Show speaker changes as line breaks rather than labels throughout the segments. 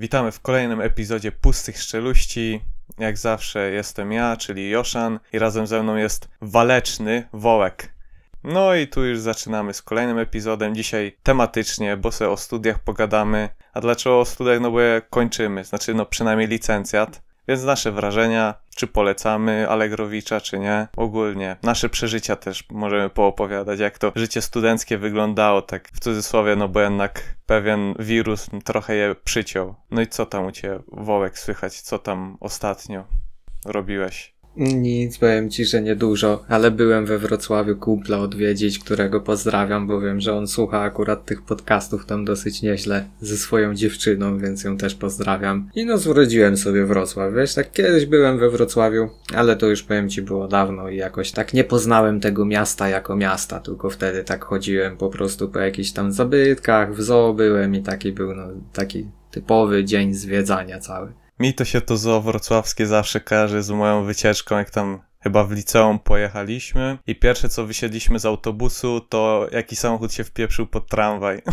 Witamy w kolejnym epizodzie Pustych Szczeluści. Jak zawsze jestem ja, czyli Joszan i razem ze mną jest waleczny Wołek. No i tu już zaczynamy z kolejnym epizodem. Dzisiaj tematycznie, bo sobie o studiach pogadamy. A dlaczego o studiach? No bo je kończymy, znaczy no przynajmniej licencjat. Więc nasze wrażenia, czy polecamy Allegrowicza, czy nie. Ogólnie nasze przeżycia też możemy poopowiadać, jak to życie studenckie wyglądało, tak w cudzysłowie, no bo jednak pewien wirus trochę je przyciął. No i co tam u Ciebie, Wołek, słychać? Co tam ostatnio robiłeś?
Nic, powiem ci, że niedużo, ale byłem we Wrocławiu kumpla odwiedzić, którego pozdrawiam, bo wiem, że on słucha akurat tych podcastów tam dosyć nieźle ze swoją dziewczyną, więc ją też pozdrawiam. I no zwróciłem sobie Wrocław, wiesz, tak kiedyś byłem we Wrocławiu, ale to już powiem ci było dawno i jakoś tak nie poznałem tego miasta jako miasta, tylko wtedy tak chodziłem po prostu po jakichś tam zabytkach, w zoo byłem i taki był no taki typowy dzień zwiedzania cały.
Mi to się to zoo wrocławskie zawsze kojarzy z moją wycieczką, jak tam chyba w liceum pojechaliśmy i pierwsze co wysiedliśmy z autobusu, to jaki samochód się wpieprzył pod tramwaj.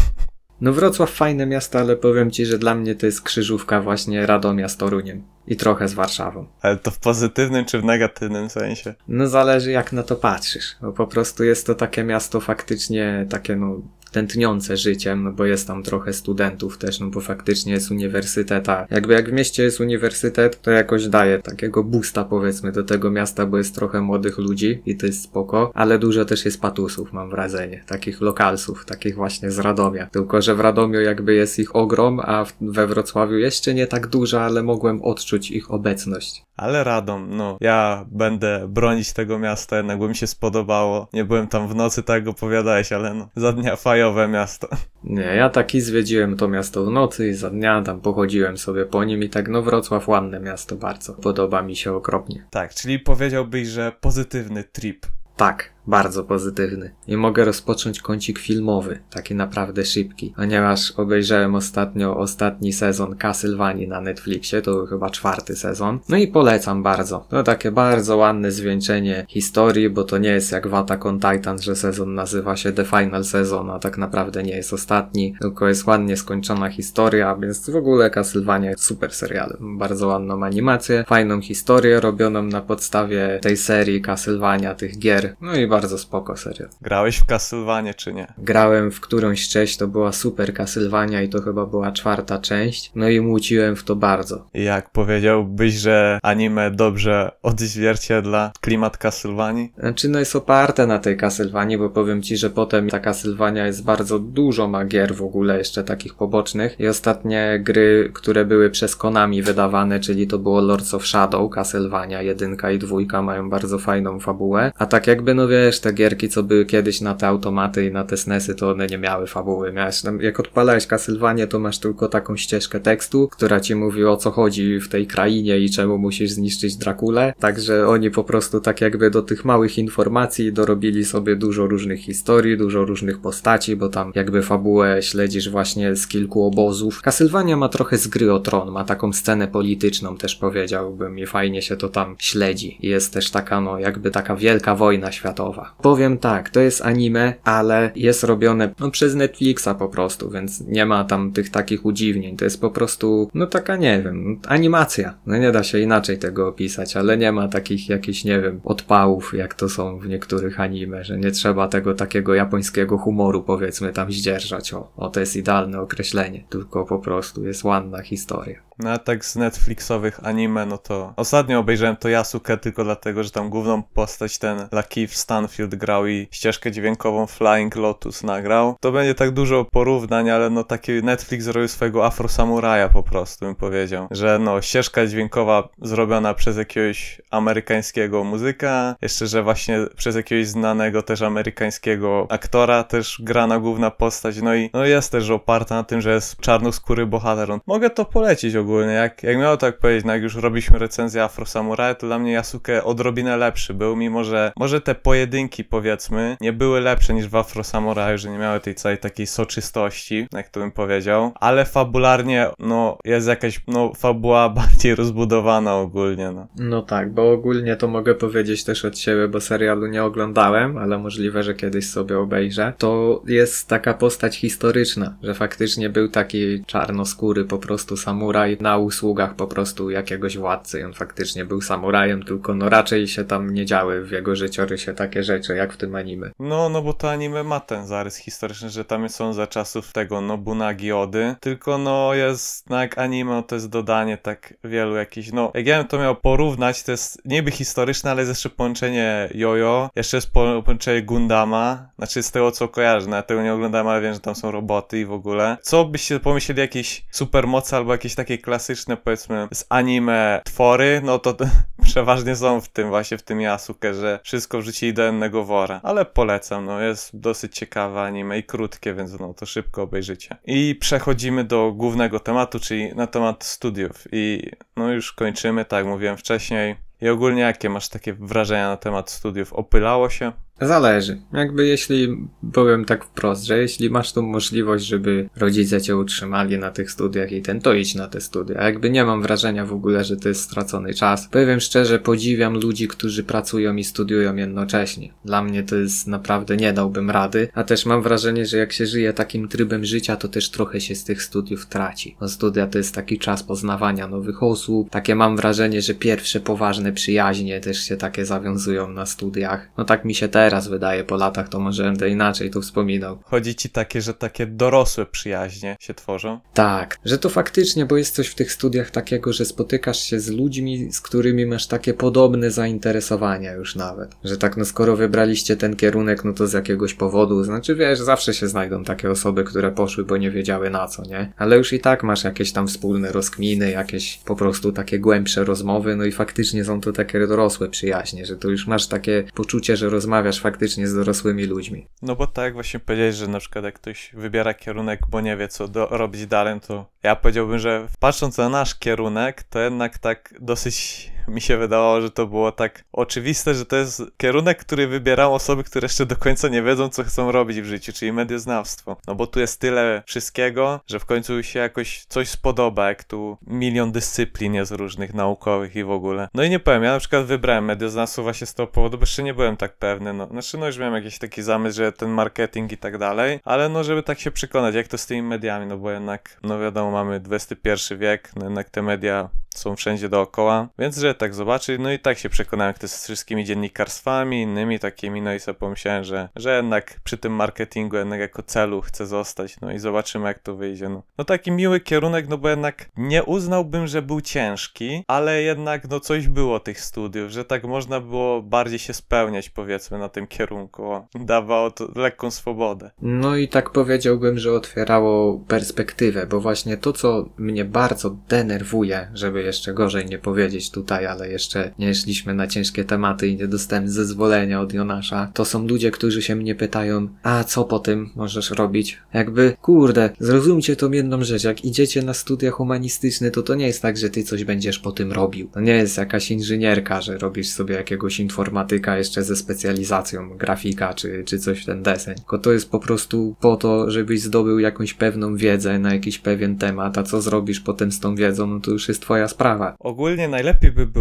No Wrocław fajne miasto, ale powiem ci, że dla mnie to jest krzyżówka właśnie Radomia z Toruniem. I trochę z Warszawą.
Ale to w pozytywnym czy w negatywnym sensie?
No zależy jak na to patrzysz. Bo po prostu jest to takie miasto faktycznie takie no tętniące życiem, no bo jest tam trochę studentów też, no bo faktycznie jest uniwersytet, a jakby jak w mieście jest uniwersytet, to jakoś daje takiego boosta powiedzmy do tego miasta, bo jest trochę młodych ludzi i to jest spoko, ale dużo też jest patusów, mam wrażenie, takich lokalsów, takich właśnie z Radomia. Tylko, że w Radomiu jakby jest ich ogrom, a we Wrocławiu jeszcze nie tak dużo, ale mogłem odczuć ich obecność.
Ale Radom, no, ja będę bronić tego miasta, jednak by mi się spodobało. Nie byłem tam w nocy, tak opowiadałeś, ale no, za dnia fajowe miasto.
Nie, ja taki zwiedziłem to miasto w nocy i za dnia tam pochodziłem sobie po nim i tak, no Wrocław ładne miasto bardzo. Podoba mi się okropnie.
Tak, czyli powiedziałbyś, że pozytywny trip.
Tak, bardzo pozytywny. I mogę rozpocząć kącik filmowy, taki naprawdę szybki, ponieważ obejrzałem ostatnio ostatni sezon Castlevanii na Netflixie, to był chyba czwarty sezon. No i polecam bardzo. To takie bardzo ładne zwieńczenie historii, bo to nie jest jak w Attack on Titan, że sezon nazywa się The Final Season, a tak naprawdę nie jest ostatni, tylko jest ładnie skończona historia, więc w ogóle Castlevania jest super serialem. Bardzo ładną animację, fajną historię robioną na podstawie tej serii Castlevania, tych gier. No i bardzo spoko, serio.
Grałeś w Castlevania czy nie?
Grałem w którąś część, to była super Castlevania i to chyba była czwarta część. No i muciłem w to bardzo.
Jak powiedziałbyś, że anime dobrze odzwierciedla klimat Castlevanii?
Znaczy no jest oparte na tej Castlevanii, bo powiem ci, że potem ta Castlevania jest bardzo dużo ma gier w ogóle jeszcze takich pobocznych i ostatnie gry, które były przez Konami wydawane, czyli to było Lords of Shadow, Castlevania jedynka i dwójka mają bardzo fajną fabułę, a tak jakby no wiesz, te gierki, co były kiedyś na te automaty i na te SNESy, to one nie miały fabuły. Miałeś tam, jak odpalałeś Castlevania, to masz tylko taką ścieżkę tekstu, która ci mówi o co chodzi w tej krainie i czemu musisz zniszczyć Drakulę. Także oni po prostu tak jakby do tych małych informacji dorobili sobie dużo różnych historii, dużo różnych postaci, bo tam jakby fabułę śledzisz właśnie z kilku obozów. Castlevania ma trochę z gry o tron, ma taką scenę polityczną też powiedziałbym i fajnie się to tam śledzi. Jest też taka no jakby taka wielka wojna światowa. Powiem tak, to jest anime, ale jest robione no, przez Netflixa po prostu, więc nie ma tam tych takich udziwnień. To jest po prostu, no taka, nie wiem, animacja. No nie da się inaczej tego opisać, ale nie ma takich jakichś, nie wiem, odpałów, jak to są w niektórych anime, że nie trzeba tego takiego japońskiego humoru, powiedzmy, tam zdzierżać. O, o to jest idealne określenie, tylko po prostu jest ładna historia.
No a tak z Netflixowych anime, no to ostatnio obejrzałem to Yasuke tylko dlatego, że tam główną postać ten Lakeith Stanfield grał i ścieżkę dźwiękową Flying Lotus nagrał. To będzie tak dużo porównań, ale no taki Netflix zrobił swojego Afro Samuraja po prostu, bym powiedział. Że no ścieżka dźwiękowa zrobiona przez jakiegoś amerykańskiego muzyka, jeszcze, że właśnie przez jakiegoś znanego też amerykańskiego aktora też grana główna postać, no i no jest też oparta na tym, że jest czarnoskóry bohater. Mogę to polecić ogólnie ogólnie. Jak, jak miało tak powiedzieć, no jak już robiliśmy recenzję Afro Samurai, to dla mnie Yasuke odrobinę lepszy był, mimo że może te pojedynki, powiedzmy, nie były lepsze niż w Afro Samurai, że nie miały tej całej takiej soczystości, jak to bym powiedział, ale fabularnie, no, jest jakaś, no, fabuła bardziej rozbudowana ogólnie, no.
No tak, bo ogólnie to mogę powiedzieć też od siebie, bo serialu nie oglądałem, ale możliwe, że kiedyś sobie obejrzę. To jest taka postać historyczna, że faktycznie był taki czarnoskóry po prostu samuraj na usługach po prostu jakiegoś władcy. On faktycznie był samurajem, tylko no raczej się tam nie działy w jego życiorysie takie rzeczy, jak w tym anime.
No, no bo to anime ma ten zarys historyczny, że tam są za czasów tego Nobunagi Ody, tylko no jest, no jak anime, no to jest dodanie tak wielu jakichś, no jak ja bym to miał porównać, to jest niby historyczne, ale jest jeszcze połączenie Jojo, jeszcze jest po- połączenie Gundama, znaczy z tego co kojarzę, ja tego nie oglądałem, ale wiem, że tam są roboty i w ogóle. Co byście pomyśleli, jakieś supermoce albo jakieś takie klasyczne, powiedzmy, z anime twory, no to przeważnie są w tym właśnie, w tym Yasuke, że wszystko wrzucili do jednego wora. Ale polecam, no jest dosyć ciekawe anime i krótkie, więc no to szybko obejrzycie. I przechodzimy do głównego tematu, czyli na temat studiów. I no już kończymy, tak mówiłem wcześniej. I ogólnie jakie masz takie wrażenia na temat studiów? Opylało się?
Zależy. Jakby jeśli, powiem tak wprost, że jeśli masz tą możliwość, żeby rodzice cię utrzymali na tych studiach i ten, to idź na te studia. Jakby nie mam wrażenia w ogóle, że to jest stracony czas. Powiem szczerze, podziwiam ludzi, którzy pracują i studiują jednocześnie. Dla mnie to jest naprawdę, nie dałbym rady, a też mam wrażenie, że jak się żyje takim trybem życia, to też trochę się z tych studiów traci. Bo studia to jest taki czas poznawania nowych osób. Takie mam wrażenie, że pierwsze poważne przyjaźnie też się takie zawiązują na studiach. No tak mi się teraz wydaje, po latach to może będę inaczej to wspominał.
Chodzi ci takie, że takie dorosłe przyjaźnie się tworzą?
Tak, że to faktycznie, bo jest coś w tych studiach takiego, że spotykasz się z ludźmi, z którymi masz takie podobne zainteresowania już nawet. Że tak, no skoro wybraliście ten kierunek, no to z jakiegoś powodu, znaczy wiesz, zawsze się znajdą takie osoby, które poszły, bo nie wiedziały na co, nie? Ale już i tak masz jakieś tam wspólne rozkminy, jakieś po prostu takie głębsze rozmowy, no i faktycznie są to takie dorosłe przyjaźnie, że to już masz takie poczucie, że rozmawiasz faktycznie z dorosłymi ludźmi.
No bo tak właśnie powiedziałeś, że na przykład jak ktoś wybiera kierunek, bo nie wie co do, robić dalej, to ja powiedziałbym, że patrząc na nasz kierunek, to jednak tak dosyć mi się wydawało, że to było tak oczywiste, że to jest kierunek, który wybierają osoby, które jeszcze do końca nie wiedzą, co chcą robić w życiu, czyli medioznawstwo. No bo tu jest tyle wszystkiego, że w końcu się jakoś coś spodoba, jak tu milion dyscyplin jest różnych naukowych i w ogóle. No i nie powiem, ja na przykład wybrałem medioznawstwo właśnie z tego powodu, bo jeszcze nie byłem tak pewny, no. Znaczy, no już miałem jakiś taki zamysł, że ten marketing i tak dalej, ale no, żeby tak się przekonać, jak to z tymi mediami, no bo jednak, no wiadomo, mamy XXI wiek, no jednak te media są wszędzie dookoła, więc że tak zobaczyć, no i tak się przekonałem, jak to jest z wszystkimi dziennikarstwami, innymi takimi, no i sobie pomyślałem, że, że jednak przy tym marketingu jednak jako celu chcę zostać, no i zobaczymy jak to wyjdzie, no. No taki miły kierunek, no bo jednak nie uznałbym, że był ciężki, ale jednak no coś było tych studiów, że tak można było bardziej się spełniać powiedzmy na tym kierunku, dawało to lekką swobodę.
No i tak powiedziałbym, że otwierało perspektywę, bo właśnie to, co mnie bardzo denerwuje, żeby jeszcze gorzej nie powiedzieć tutaj, ale jeszcze nie szliśmy na ciężkie tematy i nie dostałem zezwolenia od Jonasza, to są ludzie, którzy się mnie pytają, a co po tym możesz robić? Jakby, kurde, zrozumcie tą jedną rzecz, jak idziecie na studia humanistyczne, to to nie jest tak, że ty coś będziesz po tym robił. To nie jest jakaś inżynierka, że robisz sobie jakiegoś informatyka jeszcze ze specjalizacją grafika, czy, czy coś w ten deseń. Tylko to jest po prostu po to, żebyś zdobył jakąś pewną wiedzę na jakiś pewien temat, a co zrobisz potem z tą wiedzą, no to już jest twoja sprawa.
Ogólnie najlepiej by było,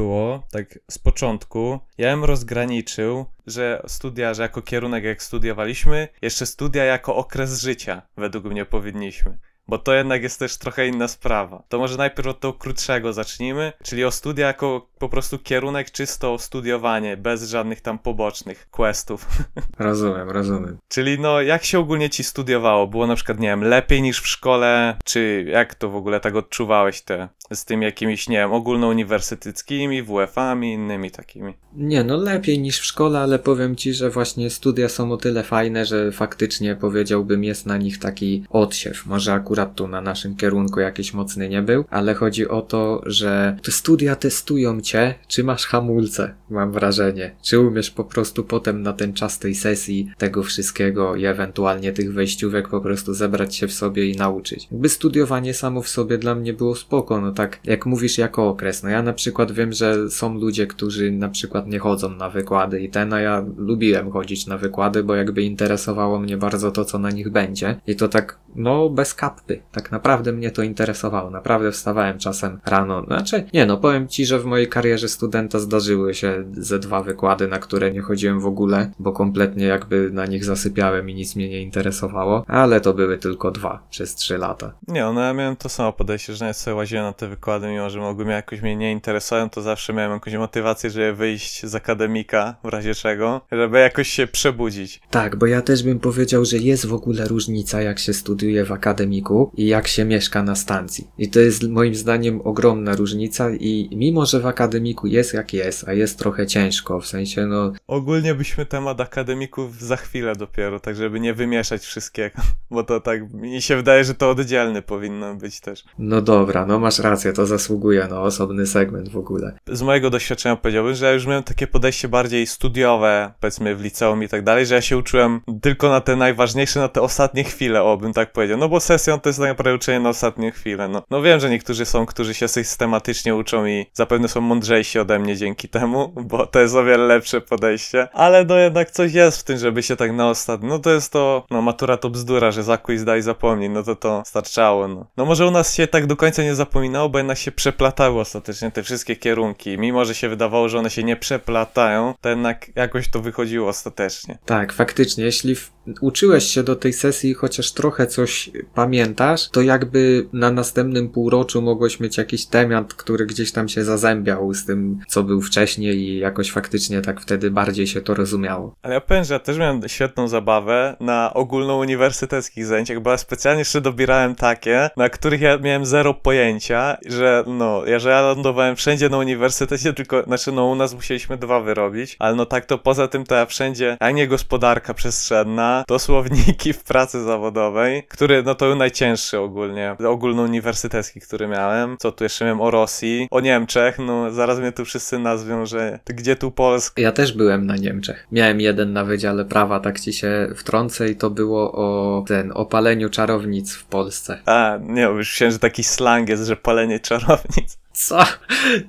tak z początku, ja bym rozgraniczył, że studia, że jako kierunek jak studiowaliśmy, jeszcze studia jako okres życia, według mnie powinniśmy. Bo to jednak jest też trochę inna sprawa. To może najpierw od tego krótszego zacznijmy, czyli o studia jako po prostu kierunek czysto studiowanie, bez żadnych tam pobocznych questów.
Rozumiem, rozumiem.
Czyli no, jak się ogólnie ci studiowało? Było na przykład, nie wiem, lepiej niż w szkole? Czy jak to w ogóle tak odczuwałeś te, z tymi jakimiś, nie wiem, ogólnouniwersyteckimi, WF-ami, innymi takimi?
Nie, no lepiej niż w szkole, ale powiem ci, że właśnie studia są o tyle fajne, że faktycznie powiedziałbym jest na nich taki odsiew. Może akurat tu na naszym kierunku jakiś mocny nie był, ale chodzi o to, że te studia testują aucie, czy masz hamulce, mam wrażenie. Czy umiesz po prostu potem na ten czas tej sesji tego wszystkiego i ewentualnie tych wejściówek po prostu zebrać się w sobie i nauczyć. Jakby studiowanie samo w sobie dla mnie było spoko, no tak jak mówisz jako okres. No ja na przykład wiem, że są ludzie, którzy na przykład nie chodzą na wykłady i ten, a ja lubiłem chodzić na wykłady, bo jakby interesowało mnie bardzo to, co na nich będzie. I to tak, no bez kapy. Tak naprawdę mnie to interesowało. Naprawdę wstawałem czasem rano. Znaczy, nie no, powiem ci, że w mojej karierze studenta zdarzyły się ze dwa wykłady, na które nie chodziłem w ogóle, bo kompletnie jakby na nich zasypiałem i nic mnie nie interesowało, ale to były tylko dwa przez trzy lata.
Nie, no ja miałem to samo podejście, że nawet sobie łaziłem na te wykłady, mimo że mogły mnie jakoś mnie nie interesują, to zawsze miałem jakąś motywację, żeby wyjść z akademika, w razie czego, żeby jakoś się przebudzić.
Tak, bo ja też bym powiedział, że jest w ogóle różnica, jak się studiuje w akademiku i jak się mieszka na stacji. I to jest moim zdaniem ogromna różnica i mimo, że w akademiku jest jak jest, a jest trochę ciężko, w sensie no,
Ogólnie byśmy temat akademików za chwilę dopiero, tak żeby nie wymieszać wszystkiego, bo to tak, mi się wydaje, że to oddzielny powinno być też.
no dobra, no masz rację, to zasługuje na osobny segment w ogóle.
z mojego doświadczenia powiedziałbym, że ja już miałem takie podejście bardziej studiowe, powiedzmy w liceum i tak dalej, że ja się uczyłem tylko na te najważniejsze, na te ostatnie chwile, o bym tak powiedział. No bo sesją to jest tak naprawdę uczenie na ostatnie chwile. No, no wiem, że niektórzy są, którzy się systematycznie uczą i zapewne są mądrzejsi ode mnie dzięki temu, bo to jest o wiele lepsze podejście, ale no jednak coś jest w tym, żeby się tak na ostatnie, no to jest to, no matura to bzdura, że zakuj, zdaj, zapomnij, no to to starczało, no. No może u nas się tak do końca nie zapominało, bo jednak się przeplatały ostatecznie te wszystkie kierunki. Mimo, że się wydawało, że one się nie przeplatają, to jednak jakoś to wychodziło ostatecznie.
Tak, faktycznie, jeśli uczyłeś się do tej sesji chociaż trochę coś pamiętasz, to jakby na następnym półroczu mogłeś mieć jakiś temat, który gdzieś tam się zazębiał z tym, co był wcześniej i jakoś faktycznie tak wtedy bardziej się to rozumiało.
Ale ja powiem, że ja też miałem świetną zabawę na ogólnouniwersyteckich zajęciach, bo ja specjalnie jeszcze dobierałem takie, na których ja miałem zero pojęcia, że no, ja, że ja lądowałem wszędzie na uniwersytecie, tylko, znaczy no u nas musieliśmy dwa wyrobić, ale no tak to poza tym to ja wszędzie, a nie gospodarka przestrzenna, to słowniki w pracy zawodowej, który no to był najcięższy ogólnie, ogólnouniwersytecki, który miałem. Co tu jeszcze miałem o Rosji, o Niemczech, no zaraz mnie tu wszyscy nazwią, że gdzie tu Polska?
Ja też byłem na Niemczech. Miałem jeden na Wydziale Prawa, tak ci się wtrącę i to było o ten, o paleniu czarownic w Polsce.
A, nie, już myślałem, że taki slang jest, że palenie czarownic.
Co?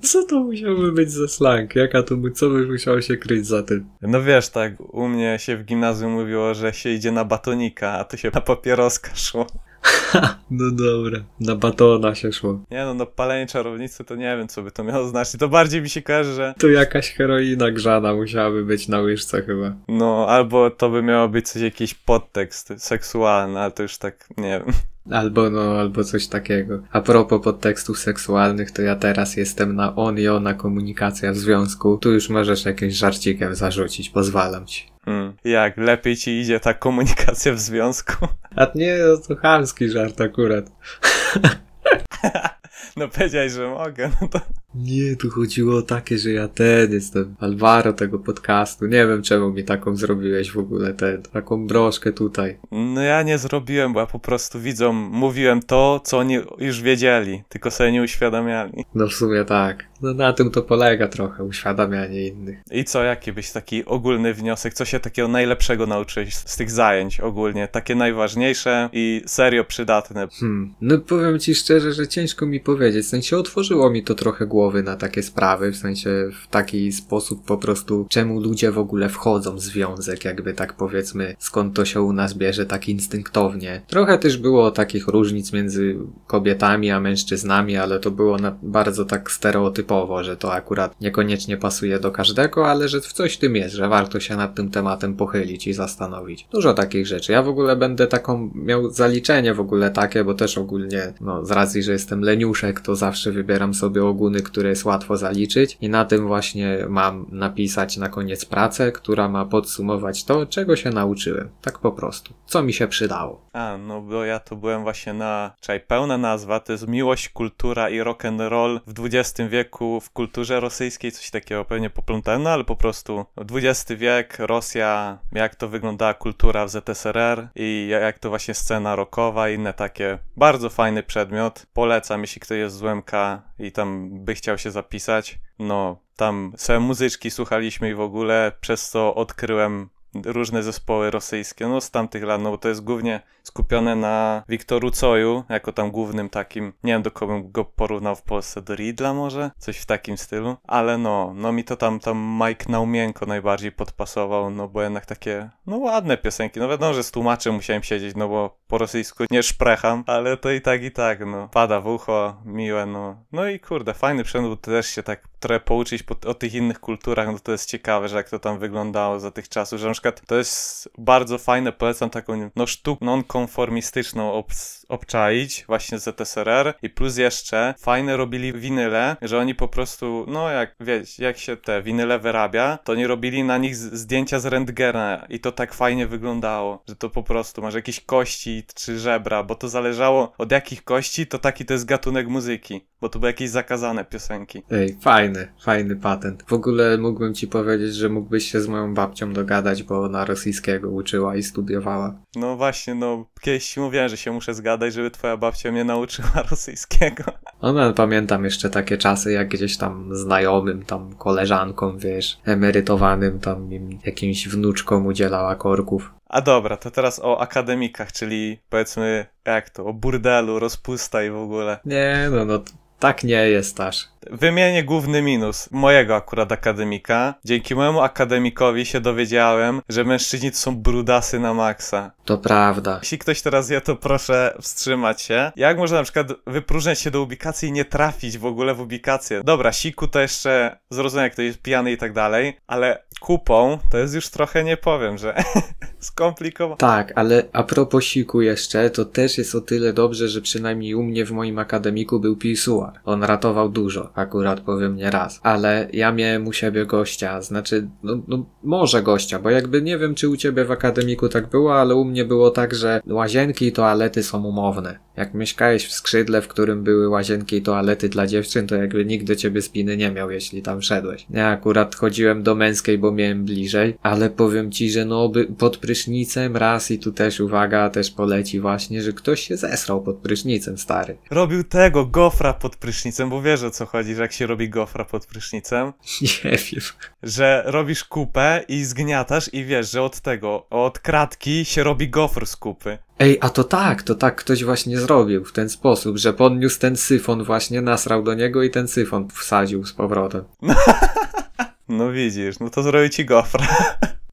Co to musiałby być za slang? Jaka to by, co by musiało się kryć za tym?
No wiesz, tak, u mnie się w gimnazjum mówiło, że się idzie na batonika, a tu się na papieroska szło.
No dobra. Na batona się szło.
Nie no, no palenie czarownicy to nie wiem, co by to miało znaczyć. To bardziej mi się kojarzy, że
Tu jakaś heroina grzana musiałaby być na łyżce chyba.
no, albo to by miało być coś, jakiś podtekst seksualny, ale to już tak, nie wiem.
Albo no, albo coś takiego. A propos podtekstów seksualnych, to ja teraz jestem na on i ona komunikacja w związku. Tu już możesz jakimś żarcikiem zarzucić, pozwalam ci.
Hmm. Jak, lepiej ci idzie ta komunikacja w związku?
A nie, no to chamski żart akurat.
No powiedziałeś, że mogę, no to...
Nie, tu chodziło o takie, że ja ten jestem Alvaro tego podcastu. Nie wiem, czemu mi taką zrobiłeś w ogóle ten, taką broszkę tutaj.
No ja nie zrobiłem, bo ja po prostu widzom mówiłem to, co oni już wiedzieli, tylko sobie nie uświadamiali.
No w sumie tak. No na tym to polega trochę, uświadamianie innych.
I co, jaki byś taki ogólny wniosek? Co się takiego najlepszego nauczyłeś z tych zajęć ogólnie? Takie najważniejsze i serio przydatne.
Hmm. No powiem ci szczerze, że ciężko mi powiedzieć. W sensie otworzyło mi to trochę głowy na takie sprawy, w sensie w taki sposób po prostu, czemu ludzie w ogóle wchodzą w związek, jakby tak powiedzmy, skąd to się u nas bierze tak instynktownie. Trochę też było takich różnic między kobietami a mężczyznami, ale to było na, bardzo tak stereotypowo, że to akurat niekoniecznie pasuje do każdego, ale że w coś w tym jest, że warto się nad tym tematem pochylić i zastanowić. Dużo takich rzeczy. Ja w ogóle będę taką miał zaliczenie w ogóle takie, bo też ogólnie, no z racji, że jestem leniuszek, to zawsze wybieram sobie ogóny, które jest łatwo zaliczyć i na tym właśnie mam napisać na koniec pracę, która ma podsumować to, czego się nauczyłem. Tak po prostu. Co mi się przydało.
A, no bo ja to byłem właśnie na... Czekaj, pełna nazwa to jest Miłość, Kultura i Rock'n'Roll w XX wieku w kulturze rosyjskiej, coś takiego pewnie poplątałem, no ale po prostu XX wiek, Rosja, jak to wyglądała kultura w ZSRR i jak to właśnie scena rockowa i inne takie. Bardzo fajny przedmiot. Polecam, jeśli ktoś jest z UMK i tam by chciał się zapisać. No, tam same muzyczki słuchaliśmy i w ogóle przez co odkryłem różne zespoły rosyjskie, no z tamtych lat, no bo to jest głównie skupione na Wiktoru Coju, jako tam głównym takim, nie wiem do kogo go porównał w Polsce, do Ridla może? Coś w takim stylu, ale no, no mi to tam, tam Mike Naumienko najbardziej podpasował, no bo jednak takie, no ładne piosenki, no wiadomo, że z tłumaczem musiałem siedzieć, no bo po rosyjsku nie szprecham, ale to i tak, i tak, no, pada w ucho, miłe, no, no i kurde, fajny przęd, też się tak trochę pouczyć po, o tych innych kulturach, no to jest ciekawe, że jak to tam wyglądało za tych czasów, że na przykład to jest bardzo fajne, polecam taką, no sztuk nonkonformistyczną obs- obczaić, właśnie z ZSRR i plus jeszcze fajne robili winyle, że oni po prostu, no jak wiecie, jak się te winyle wyrabia, to nie robili na nich zdjęcia z rentgena i to tak fajnie wyglądało, że to po prostu masz jakieś kości czy żebra, bo to zależało od jakich kości, to taki to jest gatunek muzyki, bo to były jakieś zakazane piosenki.
Ej, fajny, fajny patent. W ogóle mógłbym ci powiedzieć, że mógłbyś się z moją babcią dogadać, bo ona rosyjskiego uczyła i studiowała.
No właśnie, no kiedyś mówiłem, że się muszę zgadać, żeby twoja babcia mnie nauczyła rosyjskiego.
Ona pamiętam jeszcze takie czasy, jak gdzieś tam znajomym, tam koleżankom, wiesz, emerytowanym, tam im jakimś wnuczkom udzielała korków.
A dobra, to teraz o akademikach, czyli powiedzmy, jak to, o burdelu, rozpusta i w ogóle.
Nie, no, no, tak nie jest aż.
Wymienię główny minus mojego akurat akademika. Dzięki mojemu akademikowi się dowiedziałem, że mężczyźni to są brudasy na maksa.
To prawda.
Jeśli ktoś teraz wie, to proszę wstrzymać się. Jak można na przykład wypróżniać się do ubikacji i nie trafić w ogóle w ubikację? Dobra, siku to jeszcze zrozumiem, jak to jest pijany i tak dalej, ale kupą to jest już trochę, nie powiem, że skomplikowane.
Tak, ale a propos siku jeszcze, to też jest o tyle dobrze, że przynajmniej u mnie w moim akademiku był pisuar. On ratował dużo, akurat powiem nie raz. Ale ja miałem u siebie gościa, znaczy, no, no może gościa, bo jakby nie wiem, czy u ciebie w akademiku tak było, ale u mnie było tak, że łazienki i toalety są umowne. Jak mieszkałeś w skrzydle, w którym były łazienki i toalety dla dziewczyn, to jakby nikt do ciebie spiny nie miał, jeśli tam wszedłeś. Ja akurat chodziłem do męskiej, bo miałem bliżej, ale powiem ci, że no pod prysznicem raz i tu też uwaga, też poleci właśnie, że ktoś się zesrał pod prysznicem, stary.
Robił tego gofra pod prysznicem, bo wiesz o co chodzi, że jak się robi gofra pod prysznicem,
Nie wiem.
że robisz kupę i zgniatasz i wiesz, że od tego, od kratki się robi gofr z kupy.
Ej, a to tak, to tak ktoś właśnie zrobił w ten sposób, że podniósł ten syfon właśnie, nasrał do niego i ten syfon wsadził z powrotem.
No widzisz, no to zrobi ci gofra.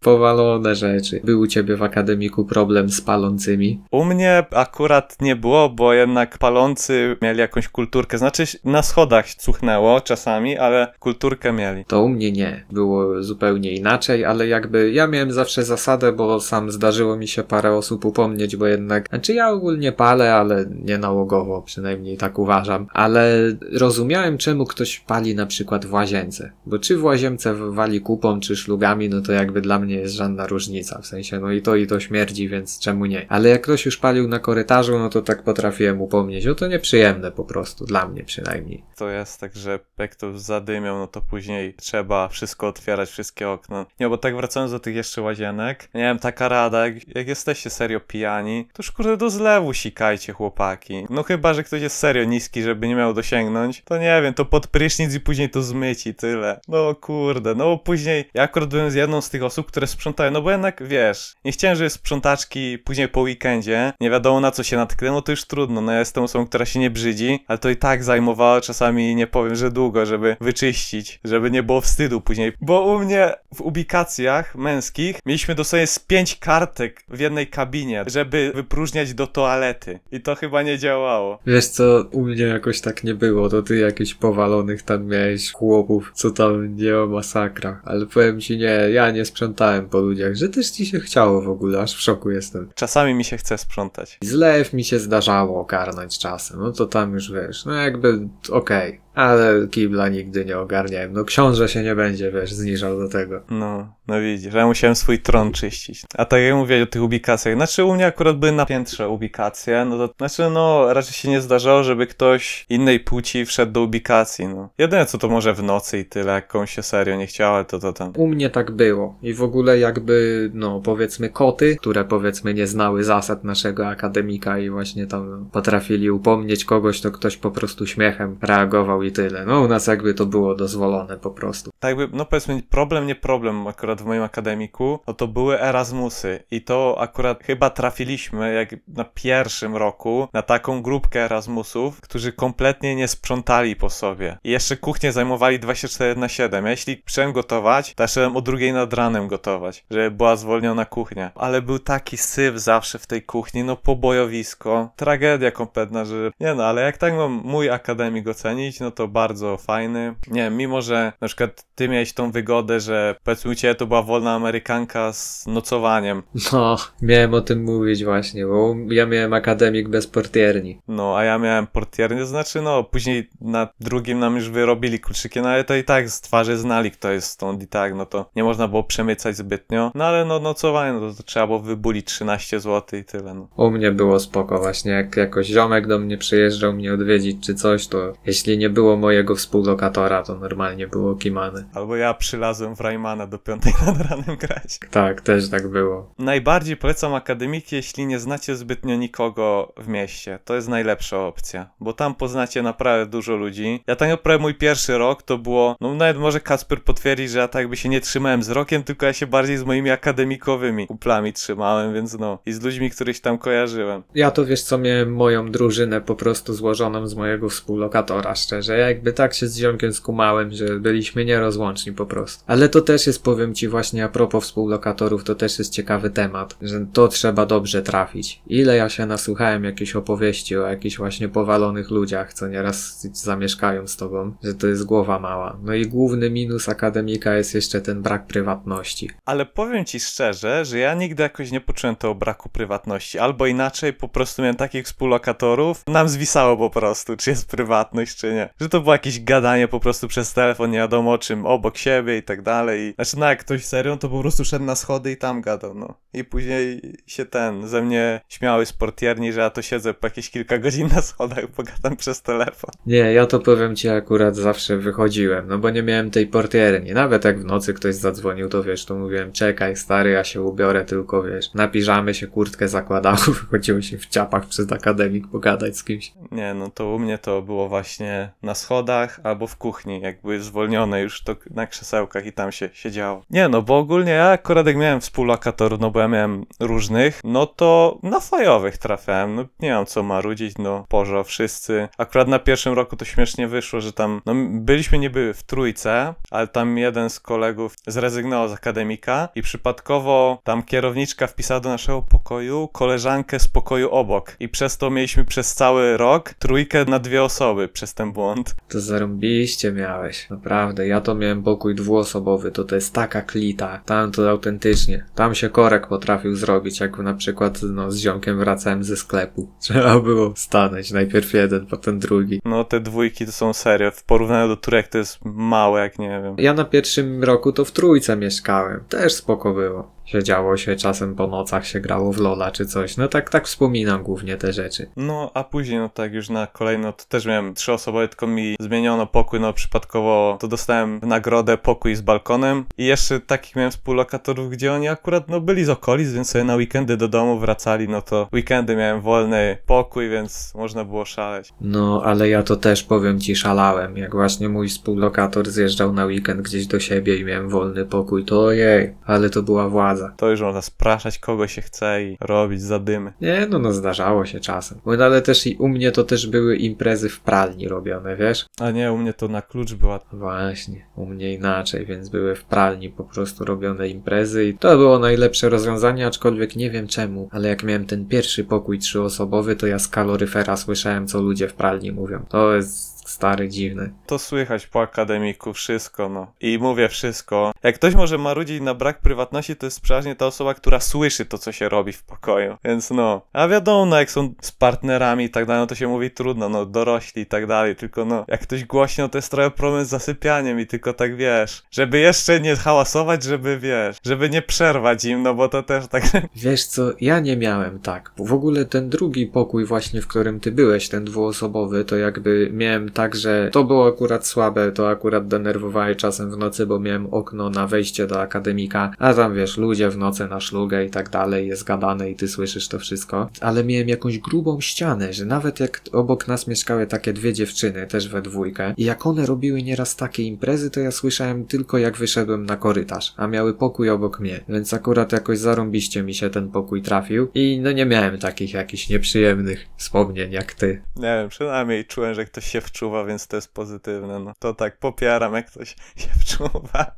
Powalone rzeczy. Był u ciebie w akademiku problem z palącymi?
U mnie akurat nie było, bo jednak palący mieli jakąś kulturkę. Znaczy na schodach cuchnęło czasami, ale kulturkę mieli.
To u mnie nie. Było zupełnie inaczej, ale jakby ja miałem zawsze zasadę, bo sam zdarzyło mi się parę osób upomnieć, bo jednak, znaczy ja ogólnie palę, ale nie nałogowo, przynajmniej tak uważam, ale rozumiałem czemu ktoś pali na przykład w łazience, bo czy w łazience wali kupą, czy szlugami, no to jakby dla mnie jest żadna różnica, w sensie no i to i to śmierdzi, więc czemu nie. Ale jak ktoś już palił na korytarzu, no to tak potrafiłem upomnieć, o to nieprzyjemne po prostu, dla mnie przynajmniej.
To jest tak, że jak to zadymią, no to później trzeba wszystko otwierać, wszystkie okna. Nie, bo tak wracając do tych jeszcze łazienek, nie wiem, taka rada, jak, jak jesteście serio pijani, to już kurde do zlewu sikajcie chłopaki. No chyba, że ktoś jest serio niski, żeby nie miał dosięgnąć, to nie wiem, to pod prysznic i później to zmyć i tyle. No kurde, no bo później, ja akurat byłem z jedną z tych osób, które sprzątają, no bo jednak, wiesz, nie chciałem, żeby sprzątaczki później po weekendzie, nie wiadomo na co się natknę, no to już trudno, no ja jestem osobą, która się nie brzydzi, ale to i tak zajmowało czasami, nie powiem, że długo, żeby wyczyścić, żeby nie było wstydu później, bo u mnie w ubikacjach męskich mieliśmy dosłownie z pięć kartek w jednej kabinie, żeby wypróżniać do toalety i to chyba nie działało.
Wiesz co, u mnie jakoś tak nie było, to ty jakichś powalonych tam miałeś chłopów, co tam nie ma masakra. Ale powiem ci nie, ja nie sprzątałem po ludziach, że też ci się chciało w ogóle, aż w szoku jestem.
Czasami mi się chce sprzątać.
Zlew mi się zdarzało ogarnąć czasem, no to tam już wiesz, no jakby okej, Ale kibla nigdy nie ogarniałem. No książę się nie będzie, wiesz, zniżał do tego.
No, no widzisz, ja musiałem swój tron czyścić. A tak jak mówię o tych ubikacjach, znaczy u mnie akurat były na piętrze ubikacje, no to znaczy no raczej się nie zdarzało, żeby ktoś innej płci wszedł do ubikacji, no. Jedyne co to może w nocy i tyle, jak komuś się serio nie chciało, to to tam.
U mnie tak było. I w ogóle jakby, no powiedzmy koty, które powiedzmy nie znały zasad naszego akademika i właśnie tam potrafili upomnieć kogoś, to ktoś po prostu śmiechem reagował i tyle. No u nas jakby to było dozwolone po prostu.
Tak jakby, no powiedzmy, problem nie problem akurat w moim akademiku, no to były Erasmusy i to akurat chyba trafiliśmy jak na pierwszym roku na taką grupkę Erasmusów, którzy kompletnie nie sprzątali po sobie i jeszcze kuchnię zajmowali 24 na 7. Ja jeśli przyszedłem gotować, to ja szedłem o drugiej nad ranem gotować, żeby była zwolniona kuchnia. Ale był taki syf zawsze w tej kuchni, no pobojowisko, tragedia kompletna, że nie no, ale jak tak mam mój akademik ocenić, no to bardzo fajny. Nie wiem, mimo że na przykład ty miałeś tą wygodę, że powiedzmy u ciebie to była wolna amerykanka z nocowaniem,
No, miałem o tym mówić właśnie, bo ja miałem akademik bez portierni.
no a ja miałem portiernię, to znaczy no później na drugim nam już wyrobili kluczyki, no ale to i tak z twarzy znali kto jest stąd i tak, no to nie można było przemycać zbytnio, no ale no nocowanie, no to, to trzeba było wybulić 13 zł i tyle, no.
U mnie było spoko właśnie, jak jakoś ziomek do mnie przyjeżdżał mnie odwiedzić czy coś, to jeśli nie było mojego współlokatora, to normalnie było kimany.
Albo ja przylazłem w Raymana do 5 nad ranem grać.
Tak, też tak było.
Najbardziej polecam akademiki, jeśli nie znacie zbytnio nikogo w mieście. To jest najlepsza opcja, bo tam poznacie naprawdę dużo ludzi. Ja tak naprawdę mój pierwszy rok to było, no nawet może Kasper potwierdzi, że ja tak jakby się nie trzymałem z rokiem, tylko ja się bardziej z moimi akademikowymi kuplami trzymałem, więc no i z ludźmi, których tam kojarzyłem.
Ja to wiesz co, miałem moją drużynę po prostu złożoną z mojego współlokatora, szczerze. Ja jakby tak się z ziomkiem skumałem, że byliśmy nierozłączni po prostu. Ale to też jest, powiem ci właśnie a propos współlokatorów, to też jest ciekawy temat, że to trzeba dobrze trafić. Ile ja się nasłuchałem jakichś opowieści o jakichś właśnie powalonych ludziach, co nieraz zamieszkają z tobą, że to jest głowa mała. No i główny minus akademika jest jeszcze ten brak prywatności.
Ale powiem ci szczerze, że ja nigdy jakoś nie poczułem tego braku prywatności. Albo inaczej, po prostu miałem takich współlokatorów, nam zwisało po prostu, czy jest prywatność, czy nie. Że to było jakieś gadanie po prostu przez telefon, nie wiadomo o czym, obok siebie i tak dalej. Znaczy, no jak ktoś serio, to po prostu szedł na schody i tam gadał, no. I później się ten, ze mnie śmiały z portierni, że ja to siedzę po jakieś kilka godzin na schodach, pogadam przez telefon.
Nie, ja to powiem ci akurat zawsze wychodziłem, no bo nie miałem tej portierni. Nawet jak w nocy ktoś zadzwonił, to wiesz, to mówiłem, czekaj stary, ja się ubiorę, tylko wiesz, na piżamy się kurtkę zakładało, wychodziło się w ciapach przez akademik pogadać z kimś.
Nie, no to u mnie to było właśnie na schodach albo w kuchni, jakby zwolnione już to na krzesełkach i tam się siedziało. Nie, no bo ogólnie ja akurat jak miałem współlokatorów, no bo ja miałem różnych, no to na fajowych trafiałem, no nie mam co marudzić, no porzo wszyscy. Akurat na pierwszym roku to śmiesznie wyszło, że tam, no byliśmy niby w trójce, ale tam jeden z kolegów zrezygnował z akademika i przypadkowo tam kierowniczka wpisała do naszego pokoju koleżankę z pokoju obok i przez to mieliśmy przez cały rok trójkę na dwie osoby przez ten błąd.
To zarąbiście miałeś, naprawdę. Ja to miałem pokój dwuosobowy, to to jest taka klita. Tam to autentycznie. Tam się korek potrafił zrobić, jak na przykład no, z ziomkiem wracałem ze sklepu. Trzeba było stanąć, najpierw jeden, potem drugi.
No te dwójki to są serio, w porównaniu do trójek to jest małe jak nie wiem.
Ja na pierwszym roku to w trójce mieszkałem. Też spoko było. Siedziało się czasem po nocach, się grało w Lola czy coś. No tak, tak wspominam głównie te rzeczy.
No, a później, no tak już na kolejno, to też miałem trzy osobowe, tylko mi zmieniono pokój, no przypadkowo to dostałem w nagrodę pokój z balkonem i jeszcze takich miałem współlokatorów, gdzie oni akurat, no byli z okolic, więc sobie na weekendy do domu wracali, no to weekendy miałem wolny pokój, więc można było szaleć.
No, ale ja to też powiem ci szalałem. Jak właśnie mój współlokator zjeżdżał na weekend gdzieś do siebie i miałem wolny pokój, to ojej, ale to była władza.
To już można spraszać kogo się chce i robić zadymy.
Nie, no, no zdarzało się czasem. No, ale też i u mnie to też były imprezy w pralni robione, wiesz?
A nie, u mnie to na klucz była.
Właśnie, u mnie inaczej, więc były w pralni po prostu robione imprezy i to było najlepsze rozwiązanie, aczkolwiek nie wiem czemu, ale jak miałem ten pierwszy pokój trzyosobowy, to ja z kaloryfera słyszałem, co ludzie w pralni mówią. To jest stary, dziwny.
To słychać po akademiku wszystko, no. I mówię wszystko. Jak ktoś może marudzić na brak prywatności, to jest przeważnie ta osoba, która słyszy to, co się robi w pokoju. Więc no. A wiadomo, no, jak są z partnerami i tak dalej, no to się mówi trudno, no, dorośli i tak dalej. Tylko no, jak ktoś głośno, to jest trochę problem z zasypianiem i tylko tak wiesz. Żeby jeszcze nie hałasować, żeby wiesz, żeby nie przerwać im, no bo to też tak.
Wiesz co, ja nie miałem tak. Bo w ogóle ten drugi pokój właśnie, w którym ty byłeś, ten dwuosobowy, to jakby miałem tak, że to było akurat słabe, to akurat denerwowało czasem w nocy, bo miałem okno na wejście do akademika, a tam wiesz, ludzie w nocy na szlugę i tak dalej, jest gadane i ty słyszysz to wszystko. Ale miałem jakąś grubą ścianę, że nawet jak obok nas mieszkały takie dwie dziewczyny, też we dwójkę, i jak one robiły nieraz takie imprezy, to ja słyszałem tylko jak wyszedłem na korytarz, a miały pokój obok mnie, więc akurat jakoś zarąbiście mi się ten pokój trafił i no nie miałem takich jakichś nieprzyjemnych wspomnień jak ty.
Nie wiem, przynajmniej czułem, że ktoś się wczuwa, więc to jest pozytywne. No to tak popieram, jak ktoś się wczuwa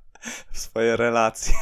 w swoje relacje.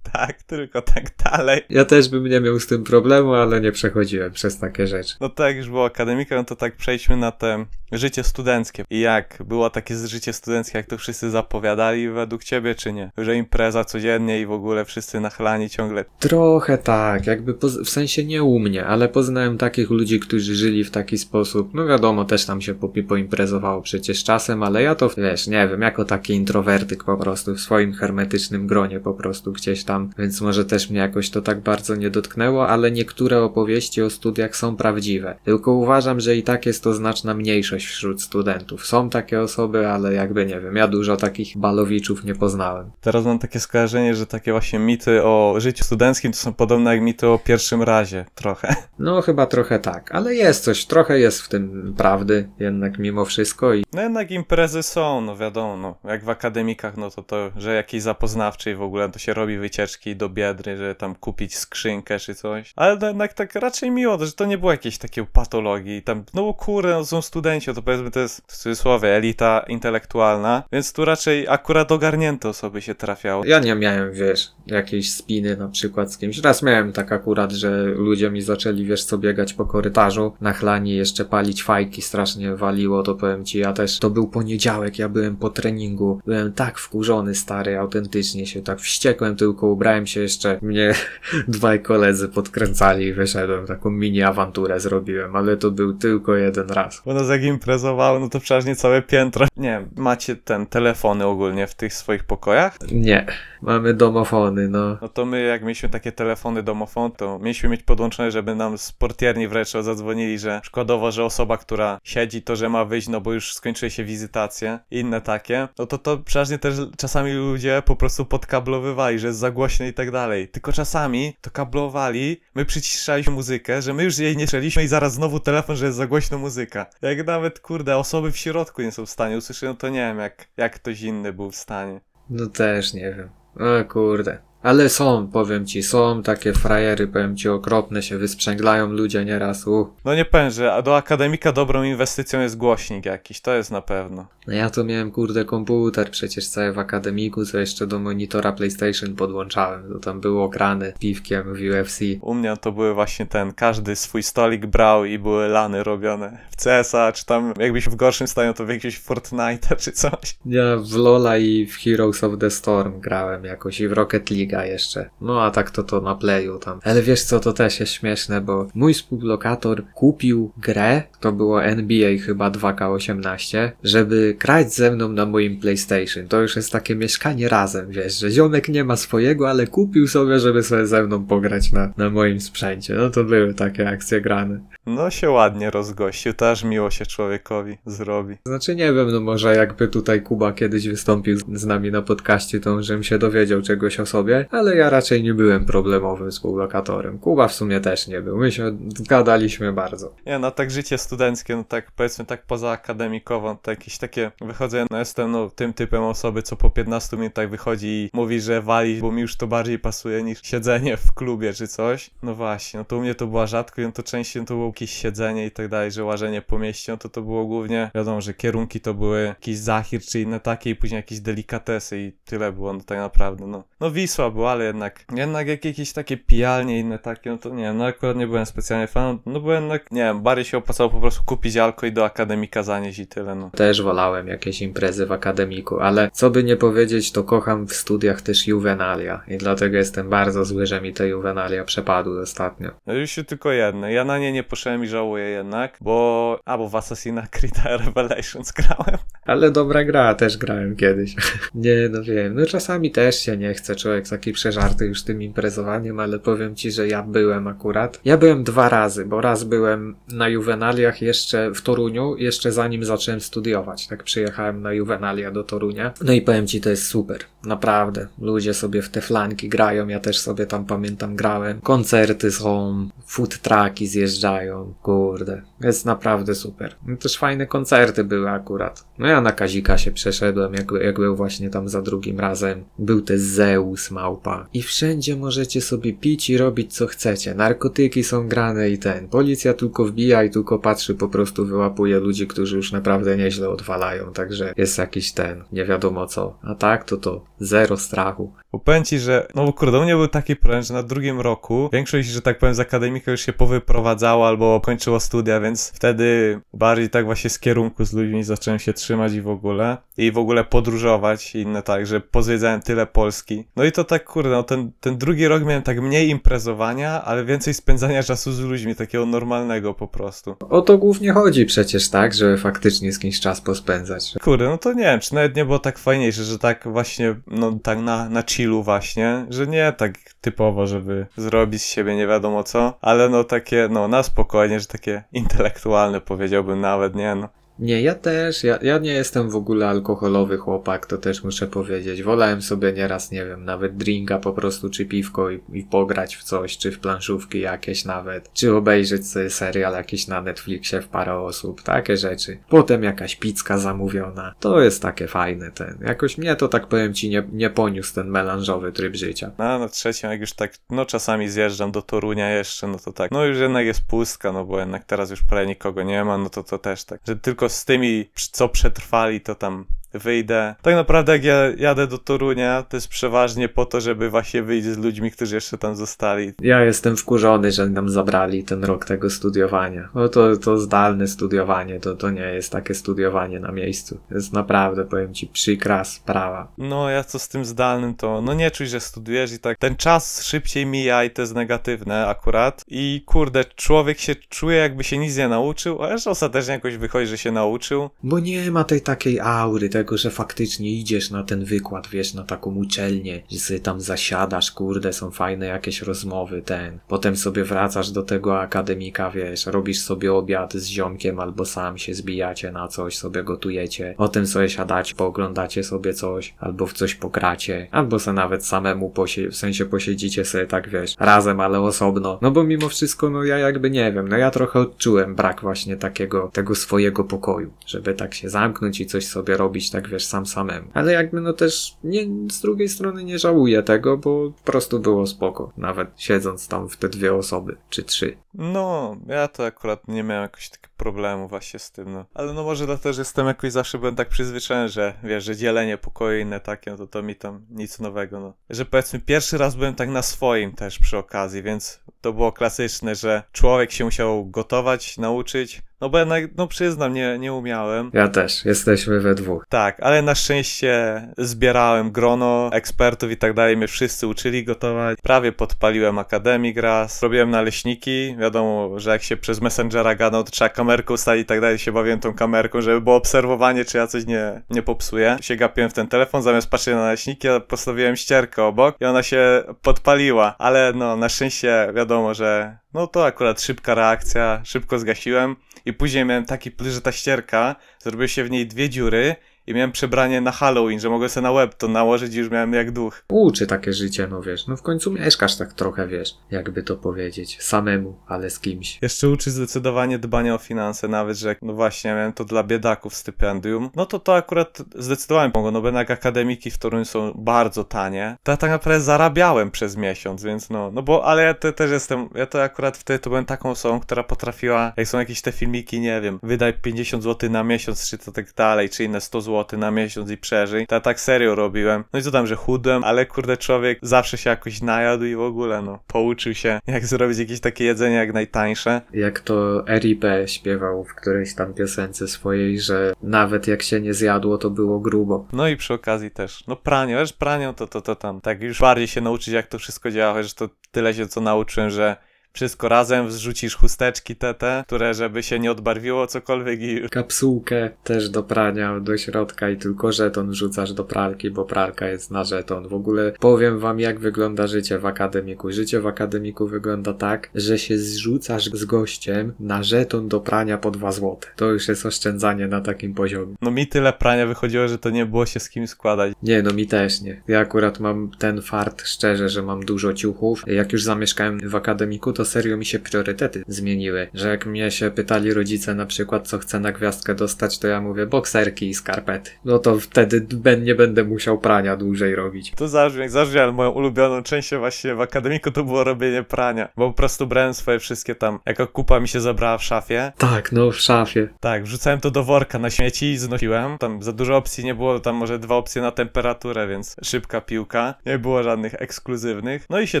Tak, tylko tak dalej.
Ja też bym nie miał z tym problemu, ale nie przechodziłem przez takie rzeczy.
No tak, już było akademika, no to tak przejdźmy na te życie studenckie. I jak? Było takie życie studenckie, jak to wszyscy zapowiadali według ciebie, czy nie? Że impreza codziennie i w ogóle wszyscy nachlani ciągle.
Trochę tak, jakby w sensie nie u mnie, ale poznałem takich ludzi, którzy żyli w taki sposób. No wiadomo, też tam się popi- poimprezowało przecież czasem, ale ja to, wiesz, nie wiem, jako taki introwertyk po prostu w swoim hermetycznym gronie po prostu gdzieś tam, więc może też mnie jakoś to tak bardzo nie dotknęło, ale niektóre opowieści o studiach są prawdziwe. Tylko uważam, że i tak jest to znaczna mniejszość wśród studentów. Są takie osoby, ale jakby nie wiem, ja dużo takich balowiczów nie poznałem.
Teraz mam takie skojarzenie, że takie właśnie mity o życiu studenckim to są podobne jak mity o pierwszym razie, trochę.
No chyba trochę tak, ale jest coś, trochę jest w tym prawdy jednak mimo wszystko i
No jednak imprezy są, no wiadomo, no. Jak w akademikach, no to to, że jakiś zapoznawczy i w ogóle to się robi wycieczki do Biedry, że tam kupić skrzynkę czy coś. Ale to jednak tak raczej miło, że to nie było jakieś takie patologii. Tam, no kurde, no, są studenci, to powiedzmy to jest w cudzysłowie elita intelektualna, więc tu raczej akurat ogarnięte osoby się trafiało.
Ja nie miałem, wiesz, jakiejś spiny na przykład z kimś. Raz miałem tak akurat, że ludzie mi zaczęli, wiesz, co biegać po korytarzu, nachlani jeszcze palić fajki, strasznie waliło, to powiem ci, ja też, to był poniedziałek, ja byłem po treningu, byłem tak wkurzony, stary, autentycznie się tak wściekłem, tylko ubrałem się jeszcze, mnie dwaj koledzy podkręcali i wyszedłem, taką mini awanturę zrobiłem, ale to był tylko jeden raz.
Bo nas jak imprezowało, no to przeważnie całe piętro. Nie macie ten telefony ogólnie w tych swoich pokojach?
Nie, mamy domofony, no.
No to my, jak mieliśmy takie telefony domofon, to mieliśmy mieć podłączone, żeby nam z portierni wręcz zadzwonili, że przykładowo, że osoba, która siedzi, to że ma wyjść, no bo już skończyły się wizytacje, i inne takie, no to to przeważnie też czasami ludzie po prostu podkablowywali, że jest za i tak dalej. Tylko czasami to kablowali, my przyciszaliśmy muzykę, że my już jej nie słyszeliśmy i zaraz znowu telefon, że jest za głośno muzyka. Jak nawet, kurde, osoby w środku nie są w stanie usłyszeć, no to nie wiem, jak, jak ktoś inny był w stanie.
No też nie wiem. O kurde. Ale są, powiem ci, są takie frajery, powiem ci, okropne się wysprzęglają ludzie nieraz, uh.
No nie że a do akademika dobrą inwestycją jest głośnik jakiś, to jest na pewno.
No ja to miałem, kurde, komputer przecież cały w akademiku, co jeszcze do monitora PlayStation podłączałem, to tam było grane piwkiem w UFC.
U mnie to były właśnie ten, każdy swój stolik brał i były lany robione w CSa, czy tam jakbyś w gorszym stanie, to w Fortnite'a czy coś.
Ja w Lola i w Heroes of the Storm grałem jakoś i w Rocket Jeszcze. No a tak to to na playu tam. Ale wiesz co, to też jest śmieszne, bo mój współlokator kupił grę, to było NBA chyba 2K18, żeby grać ze mną na moim PlayStation. To już jest takie mieszkanie razem, wiesz, że ziomek nie ma swojego, ale kupił sobie, żeby sobie ze mną pograć na, na moim sprzęcie. No to były takie akcje grane.
No się ładnie rozgościł, to aż miło się człowiekowi zrobi.
Znaczy nie wiem, no może jakby tutaj Kuba kiedyś wystąpił z- nami na podcaście, to żebym się dowiedział czegoś o sobie, ale ja raczej nie byłem problemowym współlokatorem. Kuba w sumie też nie był. My się zgadaliśmy bardzo.
Nie, no tak życie studenckie, no tak powiedzmy tak poza akademikową, to jakieś takie wychodzę, no jestem no tym typem osoby, co po 15 minutach wychodzi i mówi, że wali, bo mi już to bardziej pasuje niż siedzenie w klubie czy coś. No właśnie, no to u mnie to była rzadko i no to częściej to było jakieś siedzenie i tak dalej, że łażenie po mieście, no to to było głównie, wiadomo, że kierunki to były jakiś Zachir czy inne takie i później jakieś delikatesy i tyle było, no tak naprawdę, no. No Wisła była, ale jednak, jednak jak jakieś takie pijalnie inne takie, no to nie no akurat nie byłem specjalnie fanem, no bo jednak, nie wiem, bardziej się opłacało po prostu kupić alko i do akademika zanieść i tyle, no.
Też wolałem jakieś imprezy w akademiku, ale co by nie powiedzieć, to kocham w studiach też juvenalia i dlatego jestem bardzo zły, że mi te juvenalia przepadły ostatnio.
No już się tylko jedne. Ja na nie nie poszedłem i żałuję jednak, bo... A, bo w Assassin's Creed Revelations grałem.
Ale dobra gra, też grałem kiedyś. nie, no wiem, no czasami też się nie chce, człowiek taki przeżarty już tym imprezowaniem, ale powiem ci, że ja byłem akurat. Ja byłem dwa razy, bo raz byłem na juvenaliach jeszcze w Toruniu, jeszcze zanim zacząłem studiować. Tak przyjechałem na juvenalia do Torunia. No i powiem ci, to jest super. Naprawdę. Ludzie sobie w te flanki grają, ja też sobie tam pamiętam grałem. Koncerty są, food trucki zjeżdżają, kurde. Jest naprawdę super. No też fajne koncerty były akurat. No ja na Kazika się przeszedłem, jak, jak był właśnie tam za drugim razem. Był też Zeus, małpa. I wszędzie możecie sobie pić i robić co chcecie. Narkotyki są grane i ten. Policja tylko wbija i tylko patrzy, po prostu wyłapuje ludzi, którzy już naprawdę nieźle odwalają. Także jest jakiś ten, nie wiadomo co. A tak, to to zero strachu.
Bo powiem ci, że, no bo kurde, u mnie był taki problem, że na drugim roku większość, że tak powiem, z akademika już się powyprowadzała albo kończyło studia, więc wtedy bardziej tak właśnie z kierunku z ludźmi zacząłem się trzymać i w ogóle. I w ogóle podróżować i inne tak, że pozwiedzałem tyle Polski. No i to tak, kurde, no ten, ten drugi rok miałem tak mniej imprezowania, ale więcej spędzania czasu z ludźmi, takiego normalnego po prostu.
O to głównie chodzi przecież, tak? Żeby faktycznie z kimś czas pospędzać.
Kurde, no to nie wiem, czy nawet nie było tak fajniejsze, że tak właśnie, no tak na, na chillu właśnie, że nie tak typowo, żeby zrobić z siebie nie wiadomo co, ale no takie, no na spokojnie, że takie intelektualne powiedziałbym nawet, nie no.
Nie, ja też. Ja, ja nie jestem w ogóle alkoholowy chłopak, to też muszę powiedzieć. Wolałem sobie nieraz, nie wiem, nawet drinka po prostu, czy piwko i, i pograć w coś, czy w planszówki jakieś nawet, czy obejrzeć sobie serial jakiś na Netflixie w parę osób, takie rzeczy. Potem jakaś pizka zamówiona. To jest takie fajne ten. Jakoś mnie to tak powiem ci nie, nie poniósł ten melanżowy tryb życia.
No, na trzecim, jak już tak, no czasami zjeżdżam do Torunia jeszcze, no to tak, no już jednak jest pustka, no bo jednak teraz już prawie nikogo nie ma, no to to też tak, że tylko z tymi, co przetrwali, to tam wyjdę. Tak naprawdę jak ja jadę do Torunia, to jest przeważnie po to, żeby właśnie wyjść z ludźmi, którzy jeszcze tam zostali.
Ja jestem wkurzony, że nam zabrali ten rok tego studiowania. No to, to zdalne studiowanie, to, to nie jest takie studiowanie na miejscu. To jest naprawdę, powiem ci, przykra sprawa.
No, ja co z tym zdalnym, to no nie czuj, że studujesz i tak ten czas szybciej mija i to jest negatywne akurat. I kurde, człowiek się czuje jakby się nic nie nauczył, a że ostatecznie jakoś wychodzi, że się nauczył.
Bo nie ma tej takiej aury, tego, że faktycznie idziesz na ten wykład, wiesz, na taką uczelnię, że sobie tam zasiadasz, kurde, są fajne jakieś rozmowy, ten. Potem sobie wracasz do tego akademika, wiesz, robisz sobie obiad z ziomkiem albo sam się zbijacie na coś, sobie gotujecie. Potem sobie siadacie, pooglądacie sobie coś, albo w coś pogracie, albo se nawet samemu posie w sensie posiedzicie sobie tak, wiesz, razem, ale osobno. No bo mimo wszystko, no ja jakby nie wiem, no ja trochę odczułem brak właśnie takiego, tego swojego pokoju, żeby tak się zamknąć i coś sobie robić, tak wiesz, sam samemu. Ale jakby no też nie, z drugiej strony nie żałuję tego, bo po prostu było spoko, nawet siedząc tam w te dwie osoby, czy trzy.
No, ja to akurat nie miałem jakoś takiego problemu właśnie z tym, no. Ale no może dlatego, że jestem jakoś zawsze byłem tak przyzwyczajony, że wiesz, że dzielenie pokoju inne takie, no to to mi tam nic nowego, no. Że powiedzmy pierwszy raz byłem tak na swoim też przy okazji, więc to było klasyczne, że człowiek się musiał gotować, nauczyć, no bo jednak, no przyznam, nie, nie umiałem.
Ja też, jesteśmy we dwóch.
Tak, ale na szczęście zbierałem grono ekspertów i tak dalej, mnie wszyscy uczyli gotować. Prawie podpaliłem akademik raz, robiłem naleśniki, wiadomo, że jak się przez Messengera gadał, to trzeba kamerkę ustawić i tak dalej, się bawiłem tą kamerką, żeby było obserwowanie, czy ja coś nie, nie popsuję. Się gapiłem w ten telefon, zamiast patrzeć na naleśniki, ja postawiłem ścierkę obok i ona się podpaliła, ale no, na szczęście wiadomo, że no to akurat szybka reakcja, szybko zgasiłem i później miałem taki plus, że ta ścierka, zrobiły się w niej dwie dziury i miałem przebranie na Halloween, że mogłem sobie na łeb to nałożyć i już miałem jak duch.
Uczy takie życie, no wiesz. No w końcu mieszkasz tak trochę, wiesz. Jakby to powiedzieć. Samemu, ale z kimś.
Jeszcze uczy zdecydowanie dbania o finanse, nawet, że no właśnie, miałem to dla biedaków stypendium. No to to akurat zdecydowanie pomogło, no bo jednak akademiki w Toruniu są bardzo tanie. To ja tak naprawdę zarabiałem przez miesiąc, więc no, no bo, ale ja te, też jestem, ja to akurat wtedy to byłem taką osobą, która potrafiła, jak są jakieś te filmiki, nie wiem, wydaj 50 zł na miesiąc, czy to tak dalej, czy inne 100 zł na miesiąc i przeżyj. To ja tak serio robiłem. No i co tam, że chudłem, ale kurde, człowiek zawsze się jakoś najadł i w ogóle, no, pouczył się, jak zrobić jakieś takie jedzenie jak najtańsze.
Jak to RIP śpiewał w którejś tam piosence swojej, że nawet jak się nie zjadło, to było grubo.
No i przy okazji też, no pranie, wiesz, pranią to, to, to tam, tak już bardziej się nauczyć, jak to wszystko działa, chociaż to tyle się co nauczyłem, że wszystko razem wrzucisz chusteczki te, te, które żeby się nie odbarwiło cokolwiek i
Kapsułkę też do prania do środka i tylko żeton wrzucasz do pralki, bo pralka jest na żeton. W ogóle powiem wam, jak wygląda życie w akademiku. Życie w akademiku wygląda tak, że się zrzucasz z gościem na żeton do prania po 2 złote. To już jest oszczędzanie na takim poziomie.
no mi tyle prania wychodziło, że to nie było się z kim składać.
Nie, no mi też nie. Ja akurat mam ten fart szczerze, że mam dużo ciuchów. Jak już zamieszkałem w akademiku, to serio mi się priorytety zmieniły. Że jak mnie się pytali rodzice na przykład, co chcę na gwiazdkę dostać, to ja mówię bokserki i skarpety. No to wtedy nie będę musiał prania dłużej robić.
To zależy, ale moją ulubioną częścią właśnie w akademiku to było robienie prania, bo po prostu brałem swoje wszystkie tam, jako kupa mi się zabrała w szafie,
Tak, no w szafie.
tak, wrzucałem to do worka na śmieci i znosiłem, tam za dużo opcji nie było, tam może dwa opcje na temperaturę, więc szybka piłka, nie było żadnych ekskluzywnych, no i się